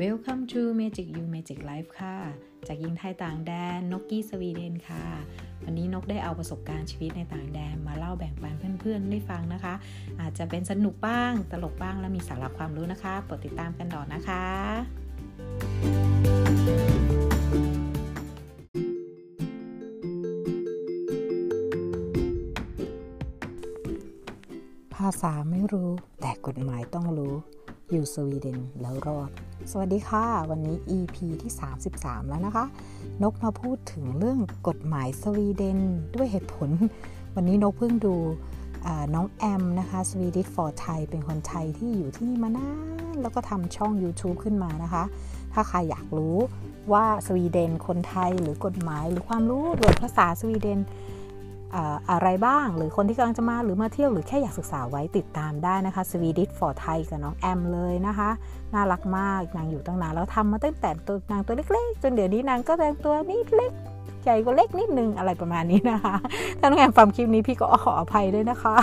Welcome to Magic You Magic Life ค่ะ จากยิงไทยต่างแดนนกกี้สวีเดนค่ะ วันนี้นกได้เอาประสบการณ์ชีวิตในต่างแดนมาเล่าแบ่งปันเพื่อนๆได้ฟังนะคะ อาจจะเป็นสนุกบ้าง ตลกบ้างและมีสาระความรู้นะคะโปรดติดตามกันต่อนะคะ ภาษาไม่รู้ แต่กฎหมายต้องรู้ อยู่สวีเดนแล้วรอด สวัสดีค่ะ วันนี้ EP ที่ 33 แล้วนะคะ นกมาพูดถึงเรื่องกฎหมายสวีเดนด้วยเหตุผล วันนี้นกเพิ่งดูน้องแอมนะคะ Swedish for Thai เป็นคนไทยที่อยู่ที่นี่มานานแล้วก็ทำช่อง YouTube ขึ้นมานะคะ ถ้าใครอยากรู้ว่าสวีเดนคนไทยหรือกฎหมายหรือความรู้หรือภาษาสวีเดน อะไรบ้าง หรือคนที่กำลังจะมาหรือมาเที่ยวหรือแค่อยากศึกษาไว้ติดตามได้นะคะ Swedish for Thai กับน้องแอมเลยนะคะ น่ารักมากนางอยู่ตั้งนานแล้วทำมาตั้งแต่ตัวนางตัวเล็กๆ จนเดี๋ยวนี้นางก็แต่งตัวนิดเล็กใหญ่กว่าเล็กนิดนึงอะไรประมาณนี้นะคะถ้าน้องแอมฟังคลิปนี้พี่ก็ขออภัยด้วยนะคะ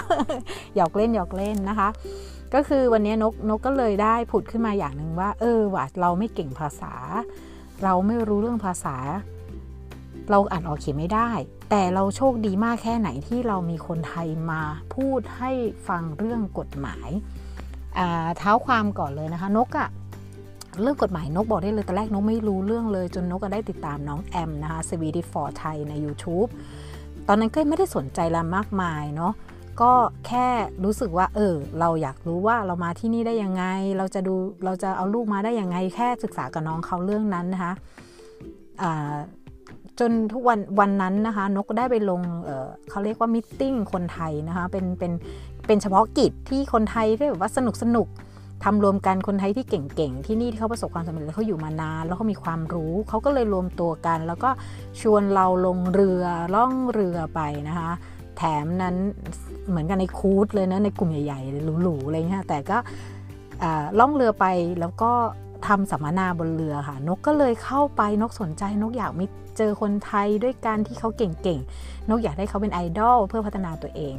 หยอกเล่นหยอกเล่นนะคะ ก็คือวันนี้นกนกก็เลยได้ผุดขึ้นมาอย่างหนึ่งว่า เออว่าเราไม่เก่งภาษา เราไม่รู้เรื่องภาษา เราอ่านออกเขียนไม่ได้ แต่เราโชคดีมากแค่ไหนที่เรามีคนไทยมาพูดให้ฟังเรื่องกฎหมายเท้าความก่อนเลยนะคะนกอะเรื่องกฎหมายนกบอกได้เลยแต่แรกนกไม่รู้เรื่องเลย จนนกก็ได้ติดตามน้องแอมนะคะสวีดิฟอร์ไทยใน YouTube ตอนนั้นก็ไม่ได้สนใจละมากมายเนาะก็แค่รู้สึกว่า เออ เราอยากรู้ว่าเรามาที่นี่ได้ยังไง เราจะดูเราจะเอาลูกมาได้ยังไง แค่ศึกษากับน้องเขาเรื่องนั้นนะคะ จนทุกวันวันนั้นนะคะนกได้ไปลงเเขาเรียกว่ามิ팅คนไทยนะคะเป็นเป็นเป็นเฉพาะกิจที่คนไทยที่แบบว่าสนุกสนุกทำรวมกันคนไทยที่เก่งๆ ที่นี่ที่เขาประสบความสำเร็จแล้วเขาอยู่มานาน แล้วเขามีความรู้ เขาก็เลยรวมตัวกัน แล้วก็ชวนเราลงเรือล่องเรือไปนะคะ แถมนั้นเหมือนกันในคูดเลยนะในกลุ่มใหญ่ๆหรูๆอะไรเงี้ยแต่ก็ล่องเรือไปแล้วก็ ทำสัมมนาบนเรือค่ะ นกก็เลยเข้าไปนกสนใจนกอยากมีเจอคนไทยด้วยการที่เขาเก่งๆ นกอยากได้เขาเป็นไอดอลเพื่อพัฒนาตัวเอง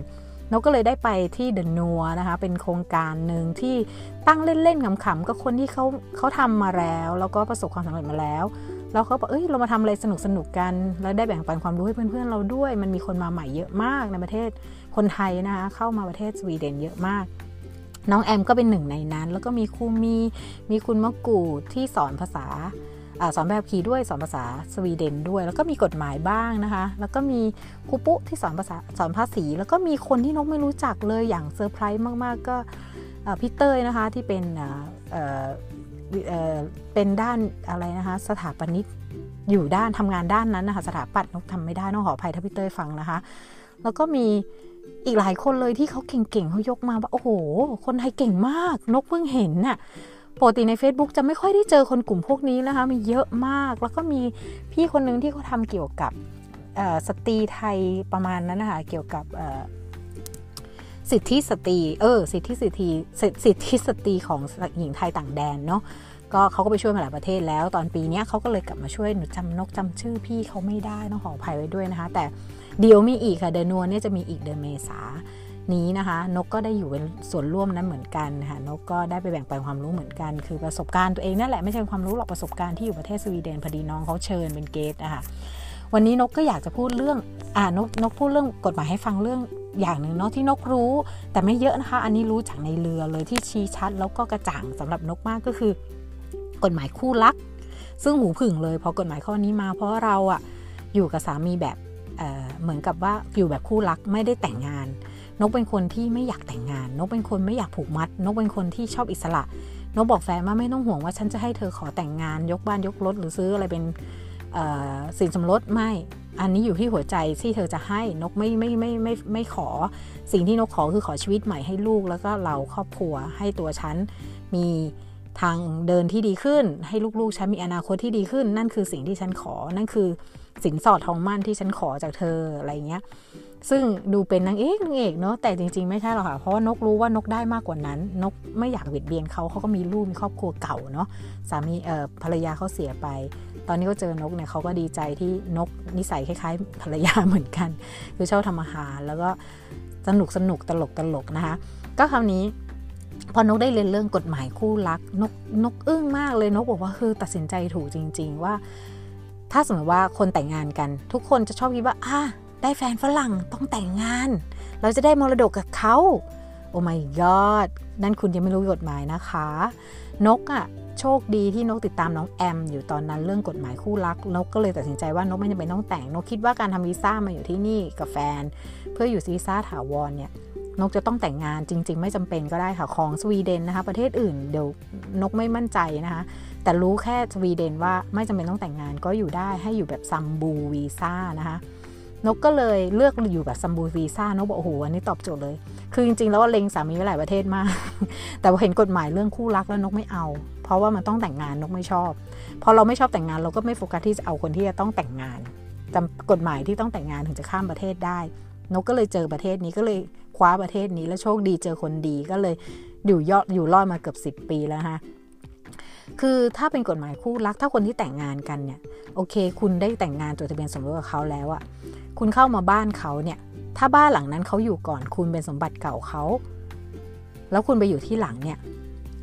นกก็เลยได้ไปที่เดนัวนะคะ เป็นโครงการหนึ่งที่ตั้งเล่นๆขำๆก็คนที่เขาเขาทำมาแล้ว แล้วก็ประสบความสำเร็จมาแล้วแล้วเขาบอกเอ้ยเรามาทำอะไรสนุกสนุกกัน แล้วได้แบ่งปันความรู้ให้เพื่อนๆเราด้วย มันมีคนมาใหม่เยอะมากในประเทศคนไทยนะคะเข้ามาประเทศสวีเดนเยอะมาก น้องแอมก็เป็นหนึ่งในนั้น แล้วก็มีครูมีมีคุณมะกูดที่สอนภาษาสอนแบบขี่ด้วยสอนภาษาสวีเดนด้วย แล้วก็มีกฎหมายบ้างนะคะ แล้วก็มีครูปุ๊ที่สอนภาษาสอนภาษี แล้วก็มีคนที่นกไม่รู้จักเลยอย่างเซอร์ไพรส์มาก ๆ ก็พี่เต้ยนะคะที่เป็นเป็นด้านอะไรนะคะสถาปนิกอยู่ด้านทำงานด้านนั้นนะคะสถาปัตย์นกทำไม่ได้น้องขออภัยถ้าพี่เต้ยฟังนะคะ แล้วก็มี อีกหลายคนเลยที่เขาเก่งๆเขายกมาว่าโอ้โห คนไทยเก่งมาก นกเพิ่งเห็นน่ะปกติใน Facebook จะไม่ค่อยได้เจอคนกลุ่มพวกนี้นะคะ มีเยอะมาก แล้วก็มีพี่คนนึงที่เขาทำเกี่ยวกับสตรีไทยประมาณนั้นนะคะเกี่ยวกับสิทธิสตรีเออสิทธิสิทธิสิทธิสตรีของหญิงไทยต่างแดนเนาะก็เขาก็ไปช่วยมาหลายประเทศแล้ว ตอนปีนี้เขาก็เลยกลับมาช่วยหนูจำนกจำชื่อพี่เขาไม่ได้ต้องขออภัยไว้ด้วยนะคะ แต่ เดี๋ยวมีอีกค่ะเดือนนวลเนี่ยจะมีอีกเดือนเมษานี้นะคะ นกก็ได้อยู่เป็นส่วนร่วมนั้นเหมือนกันค่ะนกก็ได้ไปแบ่งปันความรู้เหมือนกัน คือประสบการณ์ตัวเองนั่นแหละไม่ใช่ความรู้หรอกประสบการณ์ที่อยู่ประเทศสวีเดนพอดีน้องเขาเชิญเป็นเกสนะคะวันนี้นกก็อยากจะพูดเรื่องอ่านกนกพูดเรื่องกฎหมายให้ฟังเรื่องอย่างหนึ่งเนาะที่นกรู้ แต่ไม่เยอะนะคะ อันนี้รู้จากในเรือเลยที่ชี้ชัด แล้วก็กระจ่างสำหรับนกมากก็คือ กฎหมายคู่รัก ซึ่งหูผึ่งเลยพอกฎหมายข้อนี้มา เพราะเราอะอยู่กับสามีแบบ เเหมือนกับว่าอยู่แบบคู่รักไม่ได้แต่งงาน นกเป็นคนที่ไม่อยากแต่งงาน นกเป็นคนไม่อยากผูกมัด นกเป็นคนที่ชอบอิสระ นกบอกแฟนว่าไม่ต้องห่วงว่าฉันจะให้เธอขอแต่งงาน ยกบ้านยกรถหรือซื้ออะไรเป็นสินสมรสไม่อันนี้อยู่ที่หัวใจที่เธอจะให้นกไม่ไม่ไม่ไม่ไม่ขอ สิ่งที่นกขอคือขอชีวิตใหม่ให้ลูก แล้วก็เราครอบครัวให้ตัวฉันมีทางเดินที่ดีขึ้น ให้ลูกๆฉันมีอนาคตที่ดีขึ้น นั่นคือสิ่งที่ฉันขอนั่นคือ สินสอดทองมั่นที่ฉันขอจากเธออะไรเงี้ย ซึ่งดูเป็นนางเอกนางเอกเนาะแต่จริง ๆ ไม่ใช่หรอกค่ะ เพราะว่านกรู้ว่านกได้มากกว่านั้น นกไม่อยากเบียดเบียนเขาเขาก็มีลูกมีครอบครัวเก่าเนาะสามีเอ่อภรรยาเขาเสียไป ตอนนี้ก็เจอนกเนี่ยเขาก็ดีใจที่นกนิสัยคล้าย ๆ ภรรยาเหมือนกัน คือชอบทำอาหารแล้วก็สนุกสนุกตลกตลกนะคะ ก็คราวนี้พอนกได้เรียนเรื่องกฎหมายคู่รักนกนกอึ้งมากเลยนกบอกว่าคือตัดสินใจถูกจริง ๆ ว่า ถ้าสมมติว่าคนแต่งงานกัน ทุกคนจะชอบคิดว่าอะได้แฟนฝรั่งต้องแต่งงาน เราจะได้มรดกกับเขาโอ้ my god นั่นคุณยังไม่รู้กฎหมายนะคะ นกอะ่ะโชคดีที่นกติดตามน้องแอม อยู่ตอนนั้นเรื่องกฎหมายคู่รัก นกก็เลยตัดสินใจว่านกไม่จำเป็นต้องแต่ง นกคิดว่าการทำวีซ่ามาอยู่ที่นี่กับแฟน เพื่ออยู่วีซ่าถาวรเนี่ยนกจะต้องแต่งงานจริง ๆ ไม่จำเป็นก็ได้ค่ะของสวีเดนนะคะ ประเทศอื่นเดี๋ยวนกไม่มั่นใจนะคะ แต่รู้แค่สวีเดนว่าไม่จำเป็นต้องแต่งงานก็อยู่ได้ให้อยู่แบบ sambo วีซ่านะคะนกก็เลยเลือกอยู่แบบ sambo วีซ่านกบอกโอ้โหอันนี้ตอบโจทย์เลย คือจริงๆแล้วเล็งสามีไว้หลายประเทศมาก แต่พอเห็นกฎหมายเรื่องคู่รักแล้วนกไม่เอา เพราะว่ามันต้องแต่งงานนกไม่ชอบพอเราไม่ชอบแต่งงานเราก็ไม่โฟกัสที่จะเอาคนที่จะต้องแต่งงานจำกฎหมายที่ต้องแต่งงานถึงจะข้ามประเทศได้ นกก็เลยเจอประเทศนี้ก็เลยคว้าประเทศนี้แล้วโชคดีเจอคนดีก็เลยอยู่ยอดอยู่รอดมาเกือบ10 ปีแล้วฮะ คือถ้าเป็นกฎหมายคู่รักถ้าคนที่แต่งงานกันเนี่ยโอเค คุณได้แต่งงานจดทะเบียนสมรสกับเขาแล้วอะคุณเข้ามาบ้านเขาเนี่ย ถ้าบ้านหลังนั้นเขาอยู่ก่อนคุณเป็นสมบัติเก่าเขา แล้วคุณไปอยู่ที่หลังเนี่ย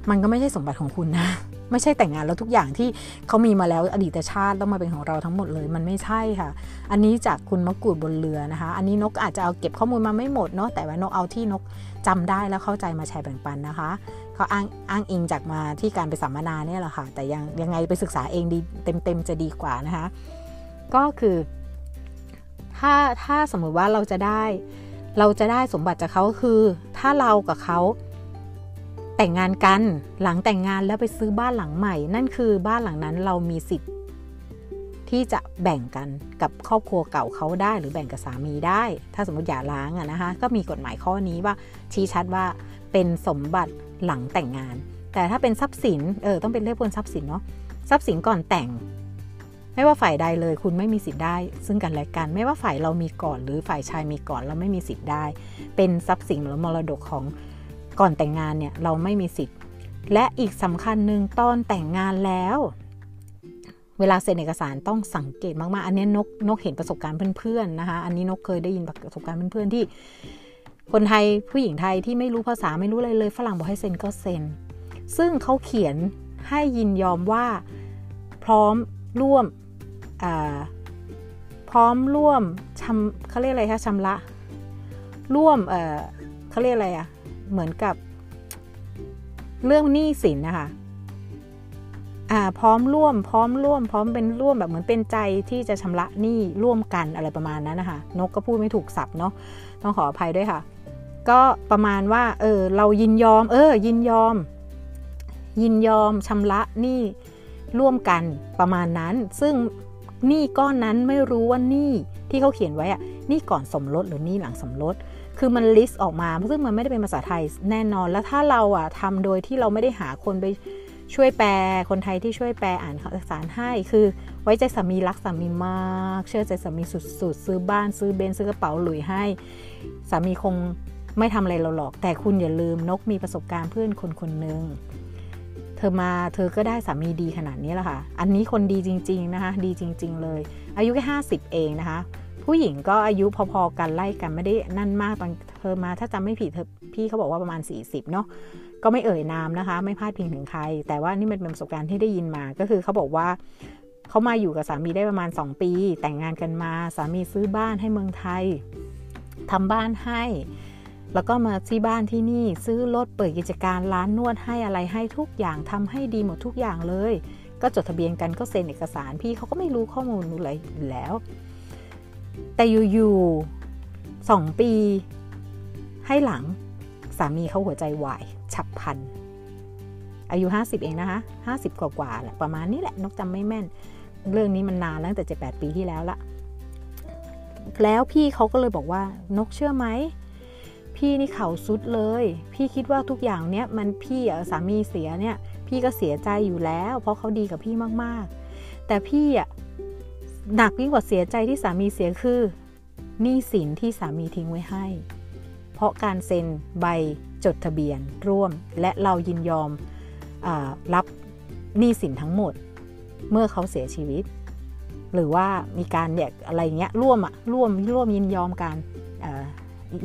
มันก็ไม่ใช่สมบัติของคุณนะ ไม่ใช่แต่งงานแล้วทุกอย่างที่เขามีมาแล้วอดีตชาติต้องมาเป็นของเราทั้งหมดเลย มันไม่ใช่ค่ะ อันนี้จากคุณมะกรูดบนเรือนะคะ อันนี้นกอาจจะเอาเก็บข้อมูลมาไม่หมดเนาะแต่ว่านกเอาที่นกจำได้แล้วเข้าใจมาแชร์แบ่งปันนะคะ เขาอ้างอ้างอิงจากมาที่การไปสัมมนาเนี่ยแหละค่ะ แต่ยังยังไงไปศึกษาเองดีเต็มๆจะดีกว่านะคะ ก็คือ ถ้าถ้าสมมติว่าเราจะได้ เราจะได้สมบัติจากเขาคือ ถ้าเรากับเขาแต่งงานกันหลังแต่งงานแล้วไปซื้อบ้านหลังใหม่ นั่นคือบ้านหลังนั้นเรามีสิทธิ์ที่จะแบ่งกันกับครอบครัวเก่าเขาได้ หรือแบ่งกับสามีได้ ถ้าสมมติอย่าล้างอะนะคะก็มีกฎหมายข้อนี้ว่าชี้ชัดว่า เป็นสมบัติหลังแต่งงาน แต่ถ้าเป็นทรัพย์สินเออต้องเป็นเรียกว่าทรัพย์สินเนาะทรัพย์สินก่อนแต่ง ไม่ว่าฝ่ายใดเลยคุณไม่มีสิทธิ์ได้ ซึ่งกันและกันไม่ว่าฝ่ายเรามีก่อนหรือฝ่ายชายมีก่อนเราไม่มีสิทธิ์ได้ เป็นทรัพย์สินหรือมรดกของก่อนแต่งงานเนี่ยเราไม่มีสิทธิ์ และอีกสำคัญหนึ่งตอนแต่งงานแล้ว เวลาเซ็นเอกสารต้องสังเกตมากๆ อันนี้นกนกเห็นประสบการณ์เพื่อนๆนะคะ อันนี้นกเคยได้ยินประสบการณ์เพื่อนๆที่ คนไทยผู้หญิงไทยที่ไม่รู้ภาษาไม่รู้อะไรเลยฝรั่งบอกให้เซ็นก็เซ็น ซึ่งเขาเขียนให้ยินยอมว่าพร้อมร่วมพร้อมร่วมชำเขาเรียกอะไรคะชำระ ร่วมเขาเรียกอะไรอะเหมือนกับเรื่องหนี้สินนะคะอ่าพร้อมร่วม พร้อมร่วม พร้อมเป็นร่วมแบบเหมือนเป็นใจที่จะชำระหนี้ร่วมกันอะไรประมาณนั้นนะคะนกก็พูดไม่ถูกสับเนาะต้องขออภัยด้วยค่ะ ก็ประมาณว่าเออเรายินยอม เออ ยินยอม ยินยอมชำระหนี้ร่วมกันประมาณนั้น ซึ่งหนี้ก้อนนั้นไม่รู้ว่าหนี้ที่เขาเขียนไว้อะหนี้ก่อนสมรสหรือหนี้หลังสมรสคือมันลิสต์ออกมาซึ่งมันไม่ได้เป็นภาษาไทยแน่นอน แล้วถ้าเราอะทำโดยที่เราไม่ได้หาคนไปช่วยแปลคนไทยที่ช่วยแปลอ่านเอกสารให้คือ ไว้ใจสามีรักสามีมาก เชื่อใจสามีสุดๆ ซื้อบ้านซื้อเบนซื้อกระเป๋าหลุยให้ สามีคง ไม่ทำอะไรเราหรอก แต่คุณอย่าลืมนกมีประสบการณ์เพื่อนคนคนหนึ่งเธอมาเธอก็ได้สามีดีขนาดนี้แหละค่ะ อันนี้คนดีจริง ๆ นะคะ ดีจริง ๆ เลย อายุแค่ห้าสิบเองนะคะ ผู้หญิงก็อายุพอๆกันไล่กันไม่ได้นั่นมากตอนเธอมาถ้าจำไม่ผิดเธอพี่เขาบอกว่าประมาณ 40 เนาะก็ไม่เอ่ยนามนะคะ ไม่พลาดพิงถึงใคร แต่ว่านี่มันเป็นประสบการณ์ที่ได้ยินมาก็คือเขาบอกว่าเขามาอยู่กับสามีได้ประมาณ 2 ปี แต่งงานกันมาสามีซื้อบ้านให้เมืองไทยทำบ้านให้ แล้วก็มาที่บ้านที่นี่ซื้อรถเปิดกิจการร้านนวดให้อะไรให้ทุกอย่างทำให้ดีหมดทุกอย่างเลย ก็จดทะเบียนกันก็เซ็นเอกสารพี่เขาก็ไม่รู้ข้อมูลอะไรอยู่แล้ว แต่อยู่ๆสองปี ให้หลังสามีเขาหัวใจวายฉับพันอายุ 50 เองนะคะ50 กว่าๆแหละประมาณนี้แหละนกจำไม่แม่น เรื่องนี้มันนานแล้วแต่เจ็ดแปดปีที่แล้วละแล้วพี่เขาก็เลยบอกว่านกเชื่อไหม พี่นี่เข่าสุดเลย พี่คิดว่าทุกอย่างเนี้ยมันพี่สามีเสียเนี่ย พี่ก็เสียใจอยู่แล้ว เพราะเขาดีกับพี่มากๆ แต่พี่อะหนักยิ่งกว่าเสียใจที่สามีเสียคือหนี้สินที่สามีทิ้งไว้ให้ เพราะการเซ็นใบจดทะเบียนร่วม และเรายินยอมอรับหนี้สินทั้งหมด เมื่อเขาเสียชีวิต หรือว่ามีการเนี่ยอะไรเงี้ยร่วมอะร่วมร่วมยินยอมการ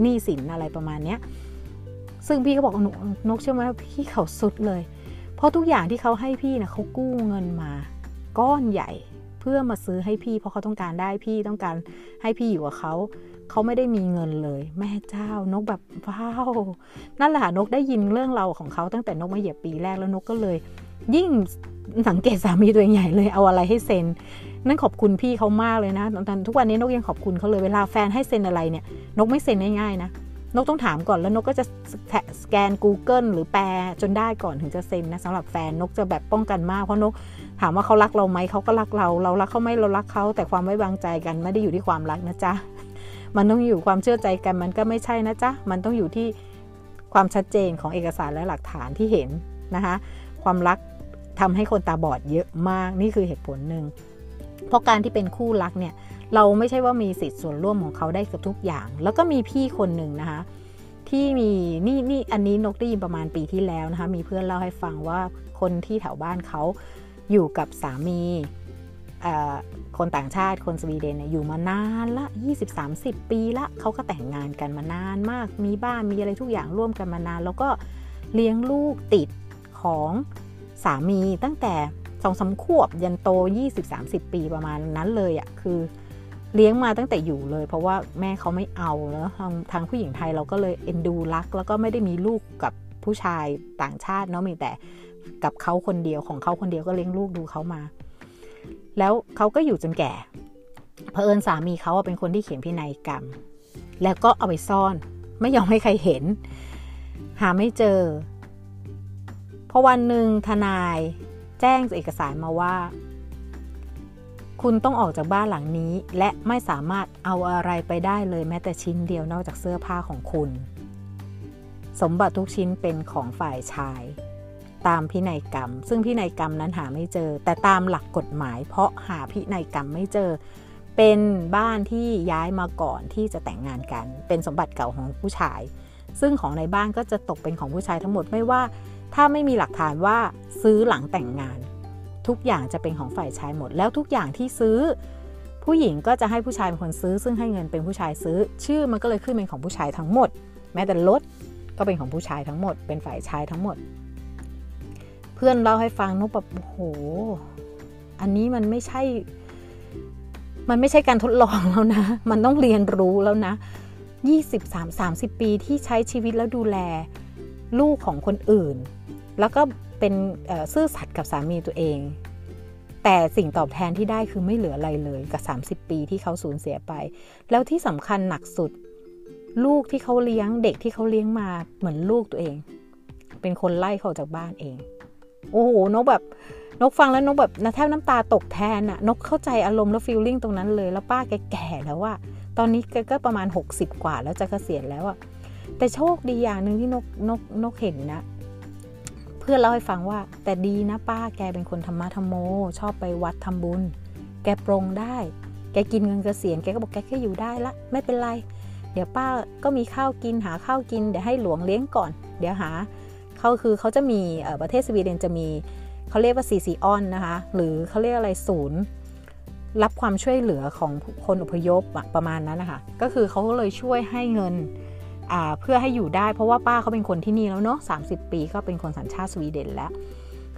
หนี้สินอะไรประมาณเนี้ยซึ่งพี่ก็บอกนกนกเชื่อไหมพี่เขาสุดเลย เพราะทุกอย่างที่เขาให้พี่นะเขากู้เงินมา ก้อนใหญ่เพื่อมาซื้อให้พี่ เพราะเขาต้องการได้พี่ต้องการให้พี่อยู่กับเขาเขาไม่ได้มีเงินเลย แม่เจ้านกแบบว้าวนั่นแหละนกได้ยินเรื่องเราของเขาตั้งแต่นกมาเหยียบปีแรกแล้วนกก็เลย ยิ่งสังเกตสามีตัวเองใหญ่เลยเอาอะไรให้เซ็น นั่นขอบคุณพี่เขามากเลยนะตอนทุกวันนี้นกยังขอบคุณเขาเลยเวลาแฟนให้เซ็นอะไรเนี่ยนกไม่เซ็นง่ายๆนะนกต้องถามก่อนแล้วนกก็จะสแกน Google หรือแปลจนได้ก่อนถึงจะเซ็นนะสำหรับแฟนนกจะแบบป้องกันมากเพราะนกถามว่าเขารักเราไหมเขาก็รักเรา เรารักเขาไหมเรารักเขาแต่ความไว้วางใจกันไม่ได้อยู่ที่ความรักนะจ๊ะมันต้องอยู่ความเชื่อใจกันมันก็ไม่ใช่นะจ๊ะมันต้องอยู่ที่ความชัดเจนของเอกสารและหลักฐานที่เห็นนะคะความรักทำให้คนตาบอดเยอะมากนี่คือเหตุผลหนึ่ง เพราะการที่เป็นคู่รักเนี่ยเราไม่ใช่ว่ามีสิทธิ์ส่วนร่วมของเขาได้กับทุกอย่าง แล้วก็มีพี่คนหนึ่งนะคะ ที่มีนี่นี่อันนี้นกได้ยินประมาณปีที่แล้วนะคะมีเพื่อนเล่าให้ฟังว่าคนที่แถวบ้านเขาอยู่กับสามีคนต่างชาติคนสวีเดนเนี่ยอยู่มานานละ 20-30 ปีละเขาก็แต่งงานกันมานานมาก มีบ้านมีอะไรทุกอย่างร่วมกันมานาน แล้วก็เลี้ยงลูกติดของสามีตั้งแต่ สองสาขวบยันโต 20-30 ปีประมาณนั้นเลยอะ่ะคือเลี้ยงมาตั้งแต่อยู่เลย เพราะว่าแม่เขาไม่เอาเนาะทางทางผู้หญิงไทยเราก็เลยเอ็นดูรัก แล้วก็ไม่ได้มีลูกกับผู้ชายต่างชาติเนาะมีแต่กับเขาคนเดียวของเขาคนเดียวก็เลี้ยงลูกดูเขามา แล้วเขาก็อยู่จนแก่เผอิญสามีเขาเป็นคนที่เขียนพินัยกรรม แล้วก็เอาไปซ่อน ไม่ยอมให้ใครเห็น หาไม่เจอพอวันหนึ่งทนาย แจ้งเอกสารมาว่า คุณต้องออกจากบ้านหลังนี้ และไม่สามารถเอาอะไรไปได้เลยแม้แต่ชิ้นเดียวนอกจากเสื้อผ้าของคุณ สมบัติทุกชิ้นเป็นของฝ่ายชาย ตามพินัยกรรม ซึ่งพินัยกรรมนั้นหาไม่เจอ แต่ตามหลักกฎหมาย เพราะหาพินัยกรรมไม่เจอ เป็นบ้านที่ย้ายมาก่อนที่จะแต่งงานกัน เป็นสมบัติเก่าของผู้ชายซึ่งของในบ้านก็จะตกเป็นของผู้ชายทั้งหมดไม่ว่า ถ้าไม่มีหลักฐานว่าซื้อหลังแต่งงาน ทุกอย่างจะเป็นของฝ่ายชายหมด แล้วทุกอย่างที่ซื้อ ผู้หญิงก็จะให้ผู้ชายเป็นคนซื้อ ซึ่งให้เงินเป็นผู้ชายซื้อ ชื่อมันก็เลยขึ้นเป็นของผู้ชายทั้งหมด แม้แต่รถก็เป็นของผู้ชายทั้งหมด เป็นฝ่ายชายทั้งหมด เพื่อนเล่าให้ฟังนุ๊กแบบโอ้โหอันนี้มันไม่ใช่ มันไม่ใช่การทดลองแล้วนะ มันต้องเรียนรู้แล้วนะ20 3 30 ปีที่ใช้ชีวิตแล้วดูแล ลูกของคนอื่น แล้วก็เป็นซื่อสัตย์กับสามีตัวเอง แต่สิ่งตอบแทนที่ได้คือไม่เหลืออะไรเลยกับ 30 ปีที่เขาสูญเสียไป แล้วที่สำคัญหนักสุด ลูกที่เขาเลี้ยงเด็กที่เขาเลี้ยงมาเหมือนลูกตัวเอง เป็นคนไล่เขาจากบ้านเอง โอ้โหนกแบบนกฟังแล้วนกแบบนะแทบน้ำตาตกแทนอะนกเข้าใจอารมณ์แล้วฟีลลิ่งตรงนั้นเลย แล้วป้าแกแก่แล้วว่า ตอนนี้แกก็ประมาณ 60 กว่าแล้วจะเกษียณแล้วอะแต่โชคดีอย่างหนึ่งที่นกนกนกเห็นนะ เพื่อนเล่าให้ฟังว่า แต่ดีนะป้าแกเป็นคนธรรมะธรรมโม ชอบไปวัดทำบุญ แกปรงได้ แกกินเงินเกษียณแกก็บอกแกแค่อยู่ได้ละ ไม่เป็นไร เดี๋ยวป้าก็มีข้าวกินหาข้าวกินเดี๋ยวให้หลวงเลี้ยงก่อน เดี๋ยวหาเขาคือเขาจะมีประเทศสวีเดนจะมีเขาเรียกว่าซีซีออนนะคะ หรือเขาเรียกอะไรศูนย์รับความช่วยเหลือของคนอพยพประมาณนั้นนะคะ ก็คือเขาก็เลยช่วยให้เงิน เพื่อให้อยู่ได้เพราะว่าป้าเขาเป็นคนที่นี่แล้วเนาะสาปีก็เป็นคนสัญชาติสวีเดนแล้ว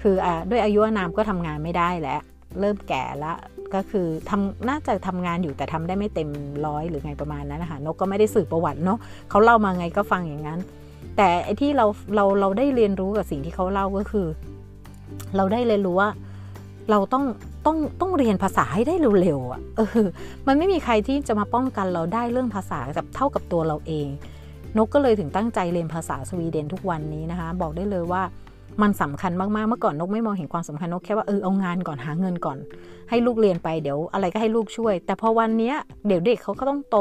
คืออด้วยอายุนามก็ทำงานไม่ได้แล้ว เริ่มแก่แล้วก็คือทำน่าจะทำงานอยู่แต่ทำได้ไม่เต็มร้อยหรือไงประมาณนั้นนะคะนกก็ไม่ได้สืบประวัติเนาะเขาเล่ามาไงก็ฟังอย่างนั้น แต่ที่เราเราเราได้เรียนรู้กับสิ่งที่เขาเล่าก็คือ เราได้เรียนรู้ว่าเราต้องต้องต้องเรียนภาษาให้ได้เร็วๆอะเออมันไม่มีใครที่จะมาป้องกันเราได้เรื่องภาษาแบบเท่ากับตัวเราเอง นกก็เลยถึงตั้งใจเรียนภาษาสวีเดนทุกวันนี้นะคะ บอกได้เลยว่ามันสำคัญมากๆ เมื่อก่อนนกไม่มองเห็นความสำคัญนกแค่ว่าเออเอางานก่อนหาเงินก่อน ให้ลูกเรียนไปเดี๋ยวอะไรก็ให้ลูกช่วย แต่พอวันนี้เดี๋ยวเด็กเขาก็ต้องโต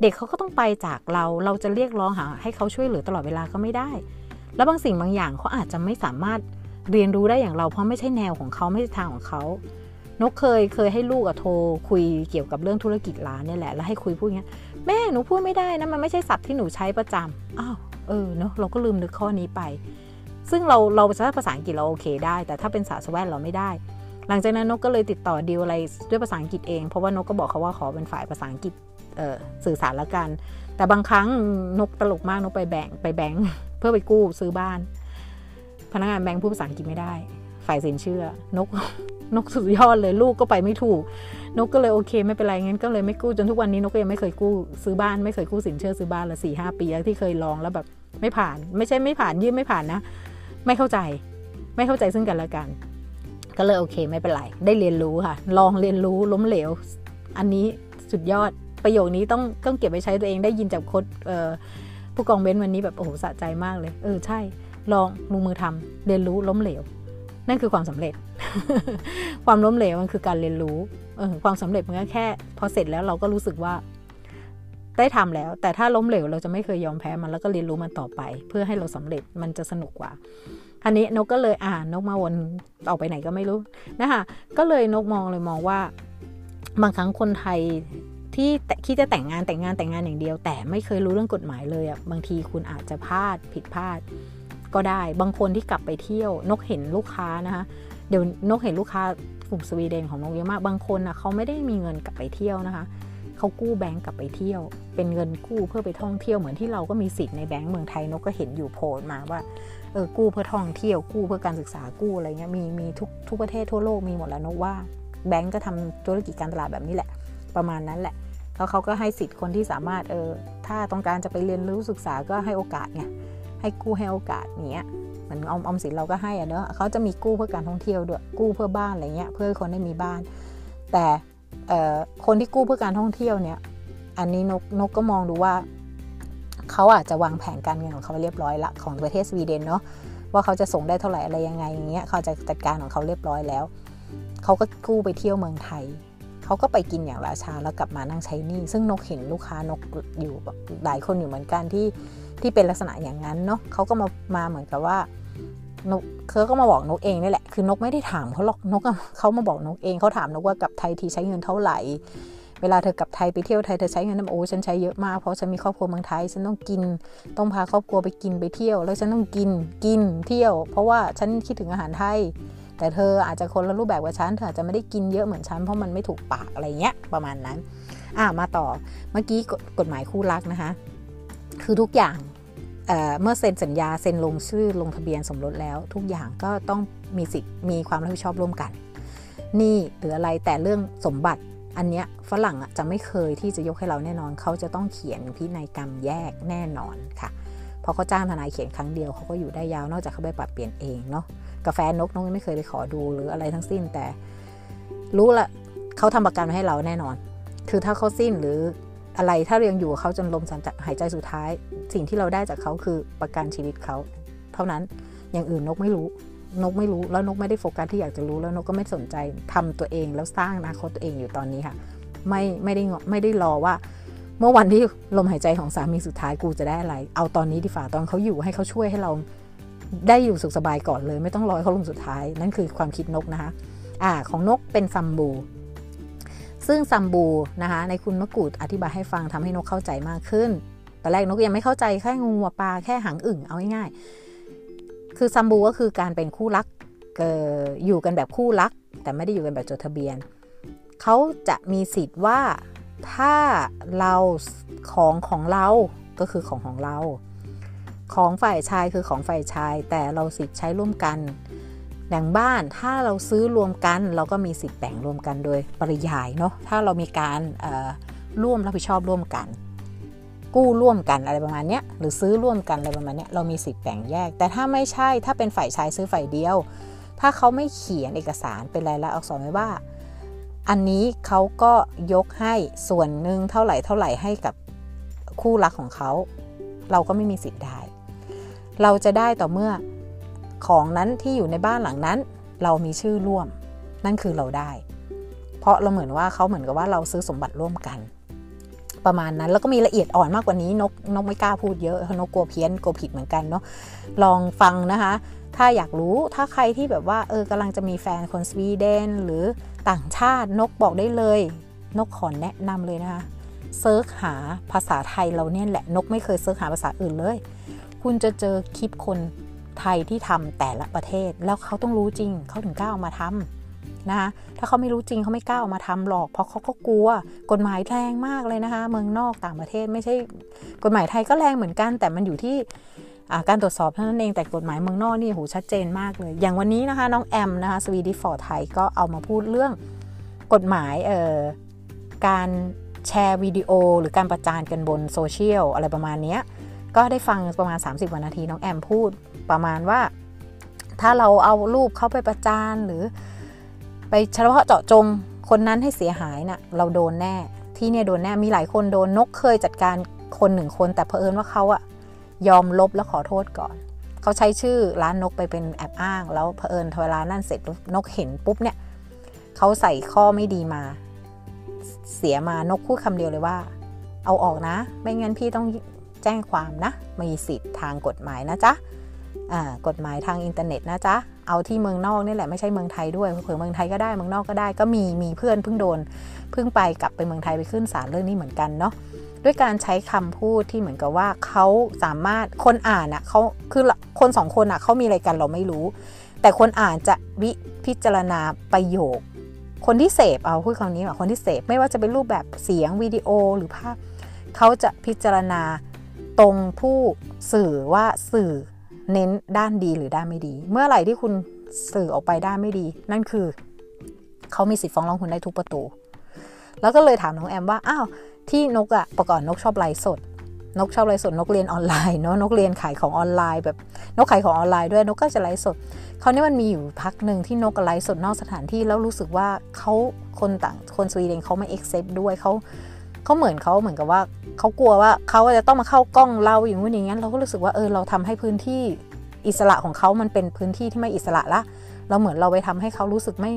เด็กเขาก็ต้องไปจากเรา เราจะเรียกร้องหาให้เขาช่วยเหลือตลอดเวลาก็ไม่ได้ แล้วบางสิ่งบางอย่างเขาอาจจะไม่สามารถเรียนรู้ได้อย่างเราเพราะไม่ใช่แนวของเขาไม่ใช่ทางของเขา นกเคยเคยให้ลูกอะโทรคุยเกี่ยวกับเรื่องธุรกิจร้านเนี่ยแหละ แล้วให้คุยพูดอย่างนี้แม่หนูพูดไม่ได้นะมันไม่ใช่ศัพท์ที่หนูใช้ประจำอ้าวเออเนาะเราก็ลืมนึกข้อนี้ไป ซึ่งเราเราใช้ภาษาอังกฤษเราโอเคได้ แต่ถ้าเป็นภาษาสวีเดเราไม่ได้ หลังจากนั้นนกก็เลยติดต่อดีลอะไรด้วยภาษาอังกฤษเอง เพราะว่านกก็บอกเขาว่าขอเป็นฝ่ายภาษาอังกฤษสื่อสารละกัน แต่บางครั้งนกตลกมากนกไปแบงไปแบงค์เพื่อไปกู้ซื้อบ้าน พนักงานแบงค์พูดภาษาอังกฤษไม่ได้ ฝ่ายสินเชื่อนก นกสุดยอดเลยลูกก็ไปไม่ถูก นกก็เลยโอเค ไม่เป็นไรงั้นก็เลยไม่กู้จนทุกวันนี้นกก็ยังไม่เคยกู้ซื้อบ้านไม่เคยกู้สินเชื่อซื้อบ้านละสี่ห้าปีแล้วที่เคยลองแล้วแบบไม่ผ่าน ไม่ใช่ไม่ผ่านยื่นไม่ผ่านนะ ไม่เข้าใจ ไม่เข้าใจซึ่งกันและกัน ก็เลยโอเค ไม่เป็นไรได้เรียนรู้ค่ะ ลองเรียนรู้ล้มเหลว อันนี้สุดยอดประโยคนี้ต้องต้องเก็บไปใช้ตัวเองได้ยินจากโค้ดผู้กองเบนวันนี้แบบโอ้โหสะใจมากเลย เออใช่ ลองลงมือทำเรียนรู้ล้มเหลว นั่นคือความสำเร็จ ความล้มเหลวมันคือการเรียนรู้เออความสำเร็จมันก็แค่ พอเสร็จแล้วเราก็รู้สึกว่าได้ทำแล้ว แต่ถ้าล้มเหลวเราจะไม่เคยยอมแพ้มันแล้วก็เรียนรู้มันต่อไป เพื่อให้เราสำเร็จมันจะสนุกกว่าอันนี้นกก็เลยอ่านกมาวนออกไปไหนก็ไม่รู้นะคะก็เลยนกมองเลยมองว่า บางครั้งคนไทยที่คิดจะแต่งงานแต่งงานแต่งงานอย่างเดียว แต่ไม่เคยรู้เรื่องกฎหมายเลยอะ่ะบางทีคุณอาจจะพลาดผิดพลาด ก็ได้ บางคนที่กลับไปเที่ยวนกเห็นลูกค้านะคะเดี๋ยวนกเห็นลูกค้ากลุ่มสวีเดนของนกเยอะมากบางคนอะเขาไม่ได้มีเงินกลับไปเที่ยวนะคะเขากู้แบงก์กลับไปเที่ยว เป็นเงินกู้เพื่อไปท่องเที่ยวเหมือนที่เราก็มีสิทธิ์ในแบงก์เมืองไทยนกก็เห็นอยู่โพลมาว่าเออกู้เพื่อท่องเที่ยวกู้เพื่อการศึกษากู้อะไรเงี้ยมีมีทุกทุกประเทศทั่วโลกมีหมดแล้วนกว่าแบงก์ก็ทำธุรกิจการตลาดแบบนี้แหละ ประมาณนั้นแหละแล้วเขาก็ให้สิทธิ์คนที่สามารถเออถ้าต้องการจะไปเรียนรู้ศึกษาก็ให้โอกาสไง ให้กู้ให้โอกาสเนี้ยเหมือนออมออมสินเราก็ให้อะเนอะเขาจะมีกู้เพื่อการท่องเที่ยวด้วยกู้เพื่อบ้านอะไรเงี้ยเพื่อคนได้มีบ้าน แต่คนที่กู้เพื่อการท่องเที่ยวเนี่ยอันนี้นกนกก็มองดูว่าเขาอาจจะวางแผนการเงินของเขาเรียบร้อยละของประเทศสวีเดนเนาะว่าเขาจะส่งได้เท่าไหร่อะไรยังไงอย่างเงี้ยเขาจะจัดการของเขาเรียบร้อยแล้วเขาก็กู้ไปเที่ยวเมืองไทยเขาก็ไปกินอย่างราชาแล้วกลับมานั่งใช้นี่ซึ่งนกเห็นลูกค้านกอยู่หลายคนอยู่เหมือนกันที่ ที่เป็นลักษณะอย่างนั้นเนาะเขาก็มามาเหมือนกับว่านกเขาก็มาบอกนกเองนี่แหละ คือนกไม่ได้ถามเขาหรอกนกเขามาบอกนกเองเขาถามนกว่ากับไทยทีใช้เงินเท่าไหร่ เวลาเธอกลับไทยไปเที่ยวไทยเธอใช้เงินน้ำโอ้ฉันใช้เยอะมากเพราะฉันมีครอบครัวเมืองไทยฉันต้องกิน ต้องพาครอบครัวไปกินไปเที่ยว แล้วฉันต้องกินกินเที่ยว เพราะว่าฉันคิดถึงอาหารไทย แต่เธออาจจะคนละรูปแบบกับฉันเธออาจจะไม่ได้กินเยอะเหมือนฉันเพราะมันไม่ถูกปากอะไรเงี้ยประมาณนั้น อ่ามาต่อเมื่อกี้กฎหมายคู่รักนะคะ คือทุกอย่างเเมื่อเซ็นสัญญาเซ็นลงชื่อลงทะเบียนสมรสแล้ว ทุกอย่างก็ต้องมีสิทธิ์มีความรับผิดชอบร่วมกันนี่หรืออะไรแต่เรื่องสมบัติอันเนี้ยฝรั่งจะไม่เคยที่จะยกให้เราแน่นอน เขาจะต้องเขียนพินัยกรรมแยกแน่นอนค่ะพอเขาจ้างทนายเขียนครั้งเดียวเขาก็อยู่ได้ยาวนอกจากเขาไปปรับเปลี่ยนเองเนาะกาแฟนกน้องไม่เคยไปขอดูหรืออะไรทั้งสิ้นแต่ รู้ละเขาทำประกันมาให้เราแน่นอน คือถ้าเขาสิ้นหรือ อะไรถ้าเรียงอยู่เขาจนลมหายใจสุดท้าย สิ่งที่เราได้จากเขาคือประกันชีวิตเขา เท่านั้นอย่างอื่นนกไม่รู้ นกไม่รู้แล้วนกไม่ได้โฟกัสที่อยากจะรู้แล้วนกก็ไม่สนใจทำตัวเองแล้วสร้างอนาคตตัวเองอยู่ตอนนี้ค่ะ ไม่ไม่ได้ไม่ได้รอว่า เมื่อวันที่ลมหายใจของสามีสุดท้ายกูจะได้อะไร เอาตอนนี้ดีฝ่าตอนเขาอยู่ให้เขาช่วยให้เราได้อยู่สุขสบายก่อนเลย ไม่ต้องรอเขาลมสุดท้าย นั่นคือความคิดนกนะคะอ่าของนกเป็นซัมบู ซึ่งซัมบูนะคะในคุณมะกูดอธิบายให้ฟังทำให้นกเข้าใจมากขึ้น ตอนแรกนกยังไม่เข้าใจแค่งูปลาแค่หางอึ่งเอาง่ายคือซัมบูก็คือการเป็นคู่รักอยู่กันแบบคู่รัก แต่ไม่ได้อยู่กันแบบจดทะเบียน เขาจะมีสิทธิ์ว่าถ้าเราของของเราก็คือของของเรา ของฝ่ายชายคือของฝ่ายชาย แต่เราสิทธิ์ใช้ร่วมกัน อย่งบ้านถ้าเราซื้อรวมกัน เราก็มีสิทธิ์แบ่งรวมกันโดยปริยายเนาะถ้าเรามีการร่วมรับผิดชอบร่วมกัน กู้ร่วมกันอะไรประมาณนี้หรือซื้อร่วมกันอะไรประมาณนี้เรามีสิทธิ์แบ่งแยก แต่ถ้าไม่ใช่ถ้าเป็นฝ่ายชายซื้อฝ่ายเดียว ถ้าเขาไม่เขียนเอกสารเป็นลายลักษณ์อักษรไว้ว่า อันนี้เขาก็ยกให้ส่วนหนึ่งเท่าไหร่เท่าไหร่ให้กับคู่รักของเขา เราก็ไม่มีสิทธิ์ได้ เราจะได้ต่อเมื่อ ของนั้นที่อยู่ในบ้านหลังนั้น เรามีชื่อร่วม นั่นคือเราได้ เพราะเราเหมือนว่าเขาเหมือนกับว่าเราซื้อสมบัติร่วมกัน ประมาณนั้นแล้วก็มีละเอียดอ่อนมากกว่านี้นกนกไม่กล้าพูดเยอะนกกลัวเพี้ยนกลัวผิดเหมือนกันเนาะลองฟังนะคะ ถ้าอยากรู้ถ้าใครที่แบบว่าเออกำลังจะมีแฟนคนสวีเดนหรือต่างชาตินกบอกได้เลย นกขอแนะนำเลยนะคะ search หาภาษาไทยเราเนี่ยแหละนกไม่เคย search หาภาษาอื่นเลย คุณจะเจอคลิปคน ไทยที่ทำแต่ละประเทศ แล้วเขาต้องรู้จริงเขาถึงกล้าเอามาทำนะคะถ้าเขาไม่รู้จริงเขาไม่กล้าออกมาทำหรอก เพราะเขาก็กลัวกฎหมายแรงมากเลยนะคะ เมืองนอกต่างประเทศไม่ใช่กฎหมายไทยก็แรงเหมือนกัน แต่มันอยู่ที่การตรวจสอบเท่านั้นเองแต่กฎหมายเมืองนอกนี่โหชัดเจนมากเลย อย่างวันนี้นะคะน้องแอมนะคะ Swedish for Thai ก็เอามาพูดเรื่องกฎหมายเอ่อการแชร์วิดีโอ หรือการประจานกันบนโซเชียลอะไรประมาณนี้ก็ได้ฟังประมาณ 30 วันนาทีน้องแอมพูด ประมาณว่า ถ้าเราเอารูปเขาไปประจานหรือ ไปเฉพาะเจาะจงคนนั้นให้เสียหายนะ่ะเราโดนแน่ที่เนี่ยโดนแน่มีหลายคนโดนนกเคยจัดการคนหนึ่งคน แต่เผอิญว่าเขาอะยอมลบแล้วขอโทษก่อน เขาใช้ชื่อร้านนกไปเป็นแอบอ้าง แล้วเผอิญเวลานั่นเสร็จนกเห็นปุ๊บเนี่ยเขาใส่ข้อไม่ดีมา เสียมานกพูดคำเดียวเลยว่า เอาออกนะ ไม่งั้นพี่ต้องแจ้งความนะ มีสิทธิ์ทางกฎหมายนะจ๊ะ กฎหมายทางอินเทอร์เน็ตนะจ๊ะ เอาที่เมืองนอกนี่แหละไม่ใช่เมืองไทยด้วยเผื่อเมืองไทยก็ได้เมืองนอกก็ได้ก็มีมีเพื่อนเพิ่งโดนเพิ่งไปกลับไปเมืองไทยไปขึ้นศาลเรื่องนี้เหมือนกันเนาะด้วยการใช้คำพูดที่เหมือนกับว่าเขาสามารถคนอ่านอะ่ะเขาคือคนสองคนอะ่ะเขามีอะไรกันเราไม่รู้ แต่คนอ่านจะวิพิจารณาประโยค คนที่เสพเอาพูดคำนี้ว่าคนที่เสพไม่ว่าจะเป็นรูปแบบเสียงวิดีโอหรือภาพเขาจะพิจารณาตรงผู้สื่อว่าสื่อ เน้นด้านดีหรือด้านไม่ดี เมื่อไหร่ที่คุณสื่อออกไปด้านไม่ดี นั่นคือเขามีสิทธิ์ฟ้องร้องคุณได้ทุกประตู แล้วก็เลยถามน้องแอมว่าอ้าวที่นกอะประกอบนกชอบไลฟ์สด นกชอบไลฟ์สดนกเรียนออนไลน์เนาะนกเรียนขายของออนไลน์ แบบนกขายของออนไลน์ด้วยนกก็จะไลฟ์สดเขานี่มันมีอยู่พักหนึ่งที่นกไลฟ์สดนอกสถานที่แล้วรู้สึกว่าเขาคนต่างคนสวีเดนเขาไม่ accept ด้วยเขา เขาเหมือนเขาเหมือนกับว่าเขากลัวว่าเขาจะต้องมาเข้ากล้องเราอย่างนู้นอย่างนี้เราก็รู้สึกว่าเออเราทำให้พื้นที่อิสระของเขามันเป็นพื้นที่ที่ไม่อิสระละเราเหมือนเราไปทำให้เขารู้สึกไม่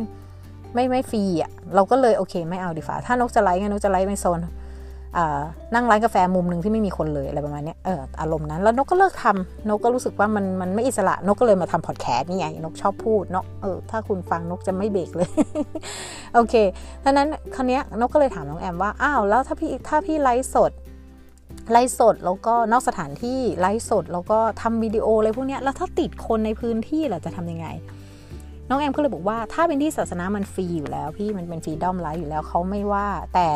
ไม่ไม่ฟรีอะเราก็เลยโอเคไม่เอาดีฝ่าถ้านกจะไลฟ์ไงนกจะไลฟ์ในโซน นั่งร้านกาแฟมุมหนึ่งที่ไม่มีคนเลยอะไรประมาณนี้เอออารมณ์นั้น แล้วนกก็เลิกทำนกก็รู้สึกว่ามันมันไม่อิสระนกก็เลยมาทำพอดแคสต์นี่ไงนกชอบพูดเนาะเออถ้าคุณฟังนกจะไม่เบรกเลย โอเคดังนั้นคราวนี้นกก็เลยถามน้องแอมว่าอ้าวแล้วถ้าพี่ถ้าพี่ไลฟ์สดไลฟ์สดแล้วก็นอกสถานที่ไลฟ์สดแล้วก็ทำวิดีโออะไรพวกนี้แล้วถ้าติดคนในพื้นที่เราจะทำยังไง น้องแอมก็เลยบอกว่าถ้าเป็นที่ศาสนามันฟรีอยู่แล้วพี่มันเป็นฟรีดอมไลฟ์อยู่แล้วเขาไม่ว่าแต่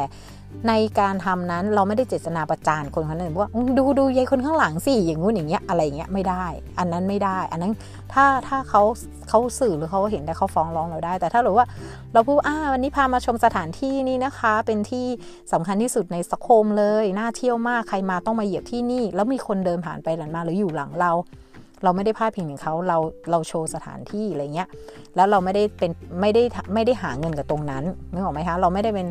ในการทำนั้นเราไม่ได้เจตนาประจานคนคนนั้นว่าดูดูยายคนข้างหลังสิอย่างงู้นอย่างเงี้ยอะไรเงี้ยไม่ได้ อันนั้นไม่ได้ อันนั้นถ้าถ้าเขาเขาสื่อหรือเขาเห็นได้เขาฟ้องร้องเราได้ แต่ถ้าหรือว่าเราพูดอ่าวันนี้พามาชมสถานที่นี่นะคะ เป็นที่สำคัญที่สุดในสโคมเลยน่าเที่ยวมากใครมาต้องมาเหยียบที่นี่ แล้วมีคนเดินผ่านไปหลังมาหรืออยู่หลังเรา เราไม่ได้พาดพิงถึงเขาเราเราโชว์สถานที่อะไรเงี้ยแล้วเราไม่ได้เป็นไม่ได้ไม่ได้หาเงินกับตรงนั้นนึกออกไหมคะเราไม่ได้เป็น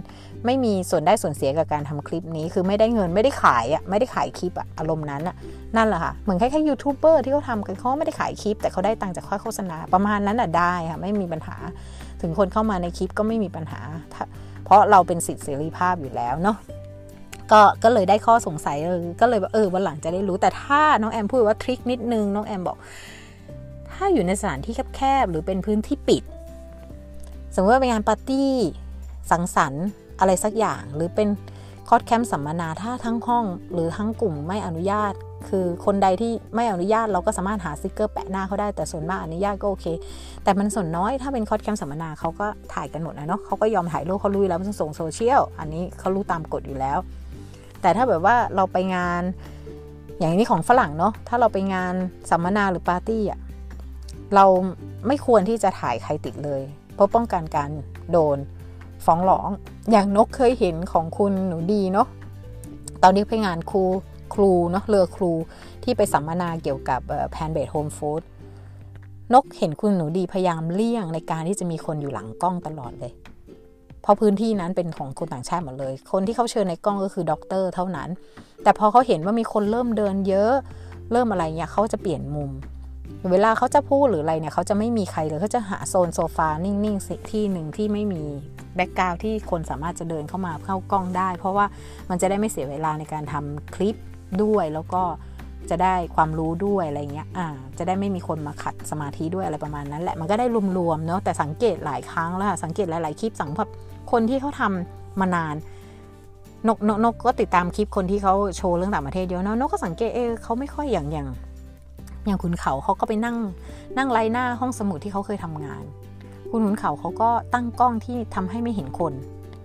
ไม่มีส่วนได้ส่วนเสียกับการทำคลิปนี้คือไม่ได้เงินไม่ได้ขายอะไม่ได้ขายคลิปอะอารมณ์นั้นอะนั่นแหละค่ะเหมือนแคล้ายๆยูทูบเบอร์ที่เขาทำกันเขาไม่ได้ขายคลิป แต่เขาได้ตังค์จากค่าโฆษณาประมาณนั้นอะได้ค่ะไม่มีปัญหา ถึงคนเข้ามาในคลิปก็ไม่มีปัญหา เพราะเราเป็นสิทธิเสรีภาพอยู่แล้วเนาะ ก็ก็เลยได้ข้อสงสัยก็เลยว่าเออวันหลังจะได้รู้แต่ถ้าน้องแอมพูดว่า trick นิดนึงน้องแอมบอก ถ้าอยู่ในสถานที่แคบๆหรือเป็นพื้นที่ปิด สมมติว่าเป็นงานปาร์ตี้สังสรรค์อะไรสักอย่าง หรือเป็นคอร์สแคมป์สัมมนาถ้าทั้งห้องหรือทั้งกลุ่มไม่อนุญาต คือคนใดที่ไม่อนุญาตเราก็สามารถหาสติกเกอร์แปะหน้าเขาได้แต่ส่วนมากอนุญาตก็โอเค แต่มันส่วนน้อยถ้าเป็นคอร์สแคมป์สัมมนาเขาก็ถ่ายกันหมดนะเนาะเขาก็ยอมถ่ายรูปเขาลุยแล้วมันส่งโซเชียลอันนี้เขารู้ตามกฎอยู่แล้ว แต่ถ้าแบบว่าเราไปงานอย่างนี้ของฝรั่งเนาะถ้าเราไปงานสัมมนาหรือปาร์ตี้อะเราไม่ควรที่จะถ่ายใครติดเลย เพราะป้องกันการโดนฟ้องร้อง อย่างนกเคยเห็นของคุณหนูดีเนาะตอนนี้ไปงานครูครูเนาะเรือครูที่ไปสัมมนาเกี่ยวกับ plant-based whole food นกเห็นคุณหนูดีพยายามเลี่ยงในการที่จะมีคนอยู่หลังกล้องตลอดเลย เพราะพื้นที่นั้นเป็นของคนต่างชาติหมดเลย คนที่เขาเชิญในกล้องก็คือด็อกเตอร์เท่านั้น แต่พอเขาเห็นว่ามีคนเริ่มเดินเยอะ เริ่มอะไรเนี่ยเขาจะเปลี่ยนมุม เวลาเขาจะพูดหรืออะไรเนี่ยเขาจะไม่มีใครเลยเขาจะหาโซนโซฟานิ่งๆที่หนึ่งที่ไม่มี background ที่คนสามารถจะเดินเข้ามาเข้ากล้องได้ เพราะว่ามันจะได้ไม่เสียเวลาในการทำคลิปด้วยแล้วก็จะได้ความรู้ด้วยอะไรเงี้ย อ่า จะได้ไม่มีคนมาขัดสมาธิด้วยอะไรประมาณนั้นแหละ มันก็ได้รวมๆเนาะ แต่สังเกตหลายครั้งแล้วสังเกตหลายๆคลิปสังแบบ คนที่เขาทำมานานนกนกนกก็ติดตามคลิปคนที่เขาโชว์เรื่องต่างประเทศเยอะนะนกก็สังเกตเออเขาไม่ค่อยอย่างอย่างอย่างคุณเขาเขาก็ไปนั่งนั่งไล่หน้าห้องสมุดที่เขาเคยทำงาน คุณขุนเขาเขาก็ตั้งกล้องที่ทำให้ไม่เห็นคน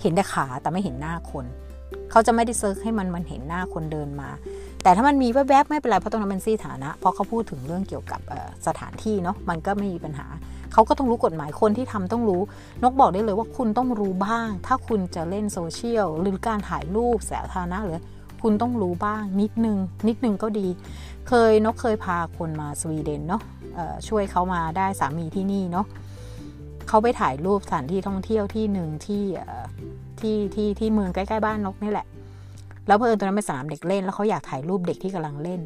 เห็นแต่ขาแต่ไม่เห็นหน้าคน เขาจะไม่ได้เซิร์ชให้มันมันเห็นหน้าคนเดินมา แต่ถ้ามันมีแวบๆไม่เป็นไรเพราะตรงนั้นเป็นซี่ฐานะ เพราะเขาพูดถึงเรื่องเกี่ยวกับสถานที่เนาะมันก็ไม่มีปัญหา เขาก็ต้องรู้กฎหมายคนที่ทำต้องรู้ นกบอกได้เลยว่าคุณต้องรู้บ้าง ถ้าคุณจะเล่นโซเชียลหรือการถ่ายรูปสาธารณะหรือคุณต้องรู้บ้างนิดนึง นิดนึงก็ดี เคยนกเคยพาคนมาสวีเดนเนาะช่วยเขามาได้สามีที่นี่เนาะเขาไปถ่ายรูปสถานที่ท่องเที่ยวที่หนึ่งที่ที่ที่ที่เมืองใกล้ๆบ้านนกนี่แหละ แล้วเพื่อนตรงนั้นเป็นสนามเด็กเล่น แล้วเขาอยากถ่ายรูปเด็กที่กำลังเล่น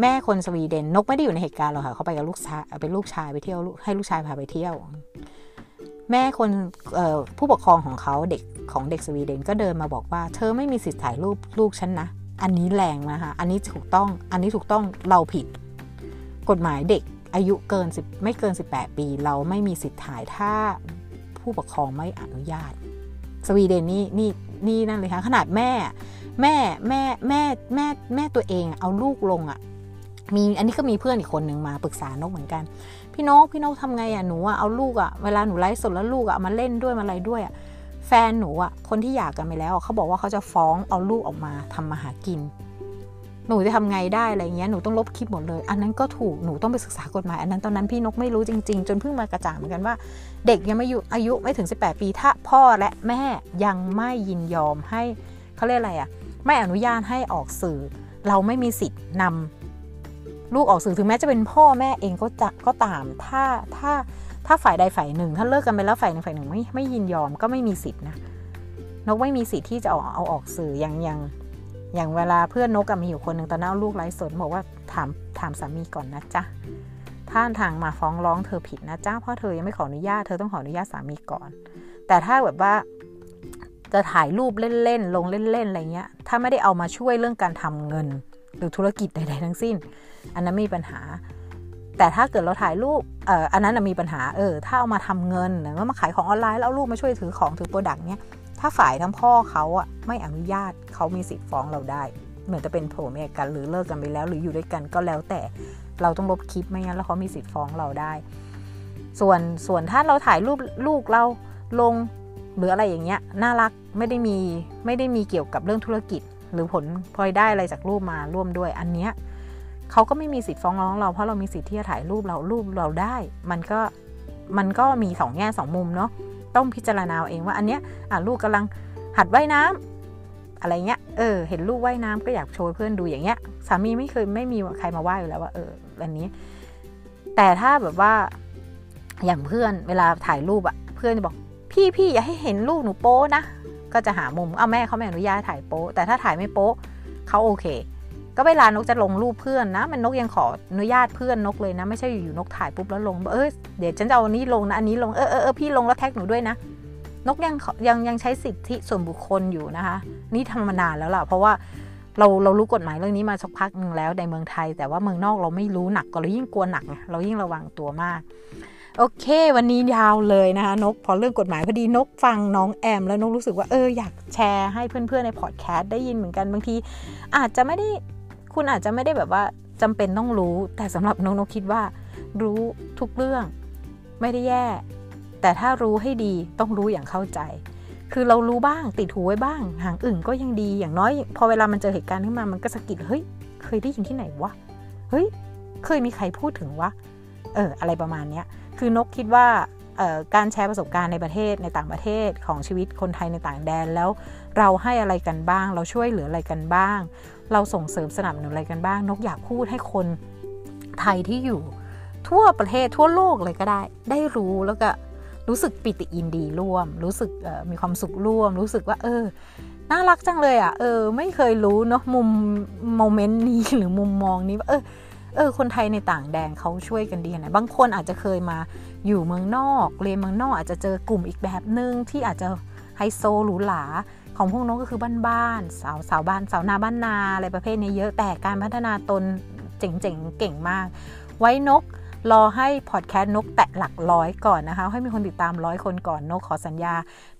แม่คนสวีเดนนกไม่ได้อยู่ในเหตุการณ์หรอกค่ะเขาไปกับลูกชายเป็นลูกชายไปเที่ยวให้ลูกชายพาไปเที่ยว แม่คนผู้ปกครองของเขาเด็กของเด็กสวีเดนก็เดินมาบอกว่า เธอไม่มีสิทธิ์ถ่ายรูปลูกฉันนะอันนี้แรงนะคะ อันนี้ถูกต้อง อันนี้ถูกต้อง เราผิด กฎหมายเด็กอายุเกิน10ไม่เกิน 18 ปี เราไม่มีสิทธิ์ถ่ายถ้าผู้ปกครองไม่อนุญาต สวีเดนนี่นี่นี่นั่นเลยค่ะ ขนาดแม่ แม่แม่แม่แม่แม่ตัวเองเอาลูกลงอะ่ะ มีอันนี้ก็มีเพื่อนอีกคนหนึ่งมาปรึกษานกเหมือนกัน พี่นกพี่นกทำไงอะ่ะหนูอะเอาลูกอะ่ะเวลาหนูไลฟ์สดแล้วลูกอะ่ะมาเล่นด้วยมาอะไรด้วยอะ่ะแฟนหนูอะ่ะคนที่อยากกันไปแล้วเขาบอกว่าเขาจะฟ้องเอาลูกออกมาทำมาหากิน หนูจะทำไงได้อะไรเงี้ยหนูต้องลบคลิปหมดเลย อันนั้นก็ถูกหนูต้องไปศึกษากฎหมายอันนั้นตอนนั้นพี่นกไม่รู้จริง ๆ จนเพิ่งมากระจ่างเหมือนกันว่า เด็กยังไม่อยู่อายุไม่ถึง 18 ปีถ้าพ่อและแม่ยังไม่ยินยอมให้เขาเรียกอะไรอะ่ะ ไม่อนุญาตให้ออกสื่อ เราไม่มีสิทธิ์นำลูกออกสื่อถึงแม้จะเป็นพ่อแม่เองก็จะก็ตามถ้าถ้าถ้าฝ่ายใดฝ่ายหนึ่ง ถ้าเลิกกันไปแล้วฝ่ายหนึ่งฝ่ายหนึ่งไม่ไม่ยินยอมก็ไม่มีสิทธิ์นะนกไม่มีสิทธิ์ที่จะเอาเอาออกสื่ออย่างอย่างอย่างเวลาเพื่อนนกมีอยู่คนหนึ่งตอนนั้นนกไลฟ์สดบอกว่าถามถามสามีก่อนนะจ๊ะท่านทางมาฟ้องร้องเธอผิดนะจ๊ะเพราะเธอยังไม่ขออนุญาตเธอต้องขออนุญาตสามีก่อน แต่ถ้าแบบว่า จะถ่ายรูปเล่นๆลงเล่นๆอะไรเงี้ย ถ้าไม่ได้เอามาช่วยเรื่องการทำเงิน หรือธุรกิจใดๆทั้งสิ้น อันนั้นมีปัญหา แต่ถ้าเกิดเราถ่ายรูปเอ่ออันนั้นมีปัญหาเออถ้าเอามาทำเงินหรือว่ามาขายของออนไลน์แล้วเอารูปมาช่วยถือของถือ product เนี้ยถ้าฝ่ายทั้งพ่อเขาอะไม่อนุญาตเขามีสิทธิ์ฟ้องเราได้ เหมือนจะเป็นผัวเมียกัน หรือเลิกกันไปแล้ว หรืออยู่ด้วยกันก็แล้วแต่เราต้องลบคลิปไม่งั้นแล้วเขามีสิทธิ์ฟ้องเราได้ ส่วนส่วนถ้าเราถ่ายรูปลูกเราลง หรืออะไรอย่างเงี้ยน่ารักไม่ได้มีไม่ได้มีเกี่ยวกับเรื่องธุรกิจ หรือผลพลอยได้อะไรจากรูปมาร่วมด้วยอันเนี้ยเขาก็ไม่มีสิทธิ์ฟ้องร้องเราเพราะเรามีสิทธิ์ที่จะถ่ายรูปเรารูปเราได้ มันก็มันก็มีสองแง่สองมุมเนาะต้องพิจารณาเองว่าอันเนี้ยอะลูกกำลังหัดว่ายน้ำอะไรเงี้ยเออ เห็นลูกว่ายน้ำก็อยากโชว์เพื่อนดูอย่างเงี้ยสามีไม่เคยไม่มีใครมาว่าอยู่แล้วว่าเอออันนี้ แต่ถ้าแบบว่าอย่างเพื่อนเวลาถ่ายรูปอะเพื่อนจะบอก พี่พี่อย่าให้เห็นลูกหนูโป๊นะ ก็จะหามุมเอาแม่เขาไม่อนุญาตถ่ายโป๊แต่ถ้าถ่ายไม่โป๊เขาโอเค ก็เวลานกจะลงรูปเพื่อนนะ มันนกยังขออนุญาตเพื่อนนกเลยนะ ไม่ใช่อยู่ๆนกถ่ายปุ๊บแล้วลง เออเดี๋ยวฉันจะเอาอันนี้ลงนะอันนี้ลงเออเออพี่ลงแล้วแท็กหนูด้วยนะ นกยังยังยังใช้สิทธิส่วนบุคคลอยู่นะคะ นี่ทำมานานแล้วล่ะ เพราะว่าเราเรารู้กฎหมายเรื่องนี้มาสักพักหนึ่งแล้วในเมืองไทย แต่ว่าเมืองนอกเราไม่รู้หนักก็เรายิ่งกลัวหนักเรายิ่งระวังตัวมาก โอเค วันนี้ยาวเลยนะคะนก พอเรื่องกฎหมายพอดีนกฟังน้องแอม แล้วนกรู้สึกว่าเอออยากแชร์ให้เพื่อนๆในพอดแคสต์ได้ยินเหมือนกันบางที อาจจะไม่ได้คุณอาจจะไม่ได้แบบว่าจำเป็นต้องรู้ แต่สำหรับน้องนกคิดว่า รู้ทุกเรื่องไม่ได้แย่ แต่ถ้ารู้ให้ดีต้องรู้อย่างเข้าใจ คือเรารู้บ้างติดหูไว้บ้าง หางอื่นก็ยังดีอย่างน้อย พอเวลามันเจอเหตุการณ์ขึ้นมามันก็สะกิดเฮ้ยเคยได้ยินที่ไหนวะเฮ้ยเคยมีใครพูดถึงวะเอออะไรประมาณเนี้ย คือนกคิดว่าการแชร์ประสบการณ์ในประเทศในต่างประเทศของชีวิตคนไทยในต่างแดนแล้วเราให้อะไรกันบ้าง เราช่วยเหลืออะไรกันบ้าง เราส่งเสริมสนับสนุนอะไรกันบ้าง นกอยากพูดให้คนไทยที่อยู่ ทั่วประเทศทั่วโลกเลยก็ได้ ได้รู้แล้วก็รู้สึกปิติอินดีร่วม รู้สึกมีความสุขร่วม รู้สึกว่า เออน่ารักจังเลยอะเออ ไม่เคยรู้เนาะมุมโมเมนต์นี้หรือมุมมองนี้ว่าเออ เออคนไทยในต่างแดนเขาช่วยกันดีนะบางคนอาจจะเคยมาอยู่เมืองนอกเรียนเมืองนอกอาจจะเจอกลุ่มอีกแบบหนึ่งที่อาจจะไฮโซหรูหราของพวกนกก็คือบ้านๆสาวสาวบ้านสาวนาบ้านนาอะไรประเภทนี้เยอะแต่การพัฒนาตนเจ๋งๆเก่งมาก ไว้นกรอให้พอดแคสต์นกแตะหลักร้อยก่อนนะคะ ให้มีคนติดตามร้อยคนก่อนนกขอสัญญา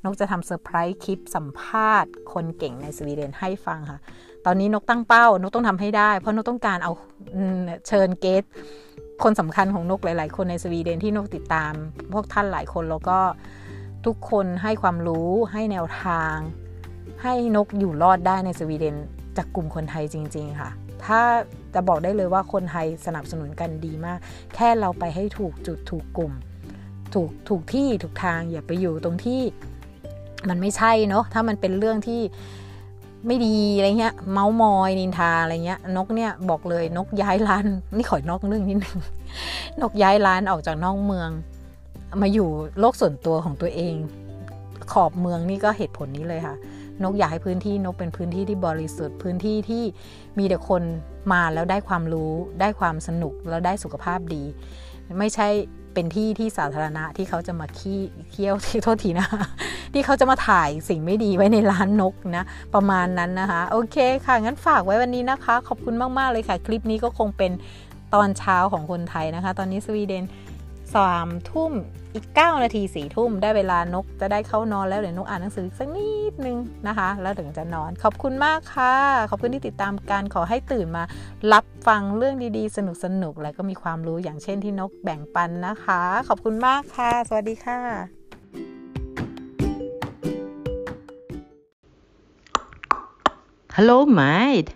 นกจะทำเซอร์ไพรส์คลิปสัมภาษณ์ คนเก่งในสวีเดนให้ฟังค่ะ ตอนนี้นกตั้งเป้านกต้องทำให้ได้ เพราะนกต้องการเอาเชิญ guest คนสำคัญของนกหลาย ๆ คนในสวีเดนที่นกติดตาม พวกท่านหลายคนแล้วก็ทุกคนให้ความรู้ให้แนวทาง ให้นกอยู่รอดได้ในสวีเดนจากกลุ่มคนไทยจริง ๆ ค่ะ ถ้าจะบอกได้เลยว่าคนไทยสนับสนุนกันดีมาก แค่เราไปให้ถูกจุดถูกกลุ่ม ถูกถูกที่ถูกทางอย่าไปอยู่ตรงที่มันไม่ใช่เนาะถ้ามันเป็นเรื่องที่ ไม่ดีอะไรเงี้ย เมาส์มอยนินทาอะไรเงี้ย นกเนี่ยบอกเลยนกย้ายร้าน นี่ขอนอกเรื่องนิดนึงนกย้ายร้านออกจากนอกเมือง มาอยู่โลกส่วนตัวของตัวเอง ขอบเมืองนี่ก็เหตุผลนี้เลยค่ะ นกอยากให้พื้นที่นกเป็นพื้นที่ที่บริสุทธิ์พื้นที่ที่มีแต่คนมาแล้วได้ความรู้ ได้ความสนุกแล้วได้สุขภาพดี ไม่ใช่ เป็นที่ที่สาธารณะที่เขาจะมาขี้เคี้ยวที่โทษทีนะที่เขาจะมาถ่ายสิ่งไม่ดีไว้ในร้านนกนะ ประมาณนั้นนะคะ โอเคค่ะ งั้นฝากไว้วันนี้นะคะ ขอบคุณมาก ๆ เลยค่ะ คลิปนี้ก็คงเป็นตอนเช้าของคนไทยนะคะ ตอนนี้สวีเดนสามทุ่ม อีก 9 นาทีสี่ทุ่มได้เวลานกจะได้เข้านอนแล้วเดี๋ยวนกอ่านหนังสือสักนิดนึงนะคะ แล้วถึงจะนอน ขอบคุณมากค่ะ ขอบคุณที่ติดตามการขอให้ตื่นมา รับฟังเรื่องดีๆ สนุกๆ แล้วก็มีความรู้อย่างเช่นที่นกแบ่งปันนะคะ ขอบคุณมากค่ะ สวัสดีค่ะ Hello, mate.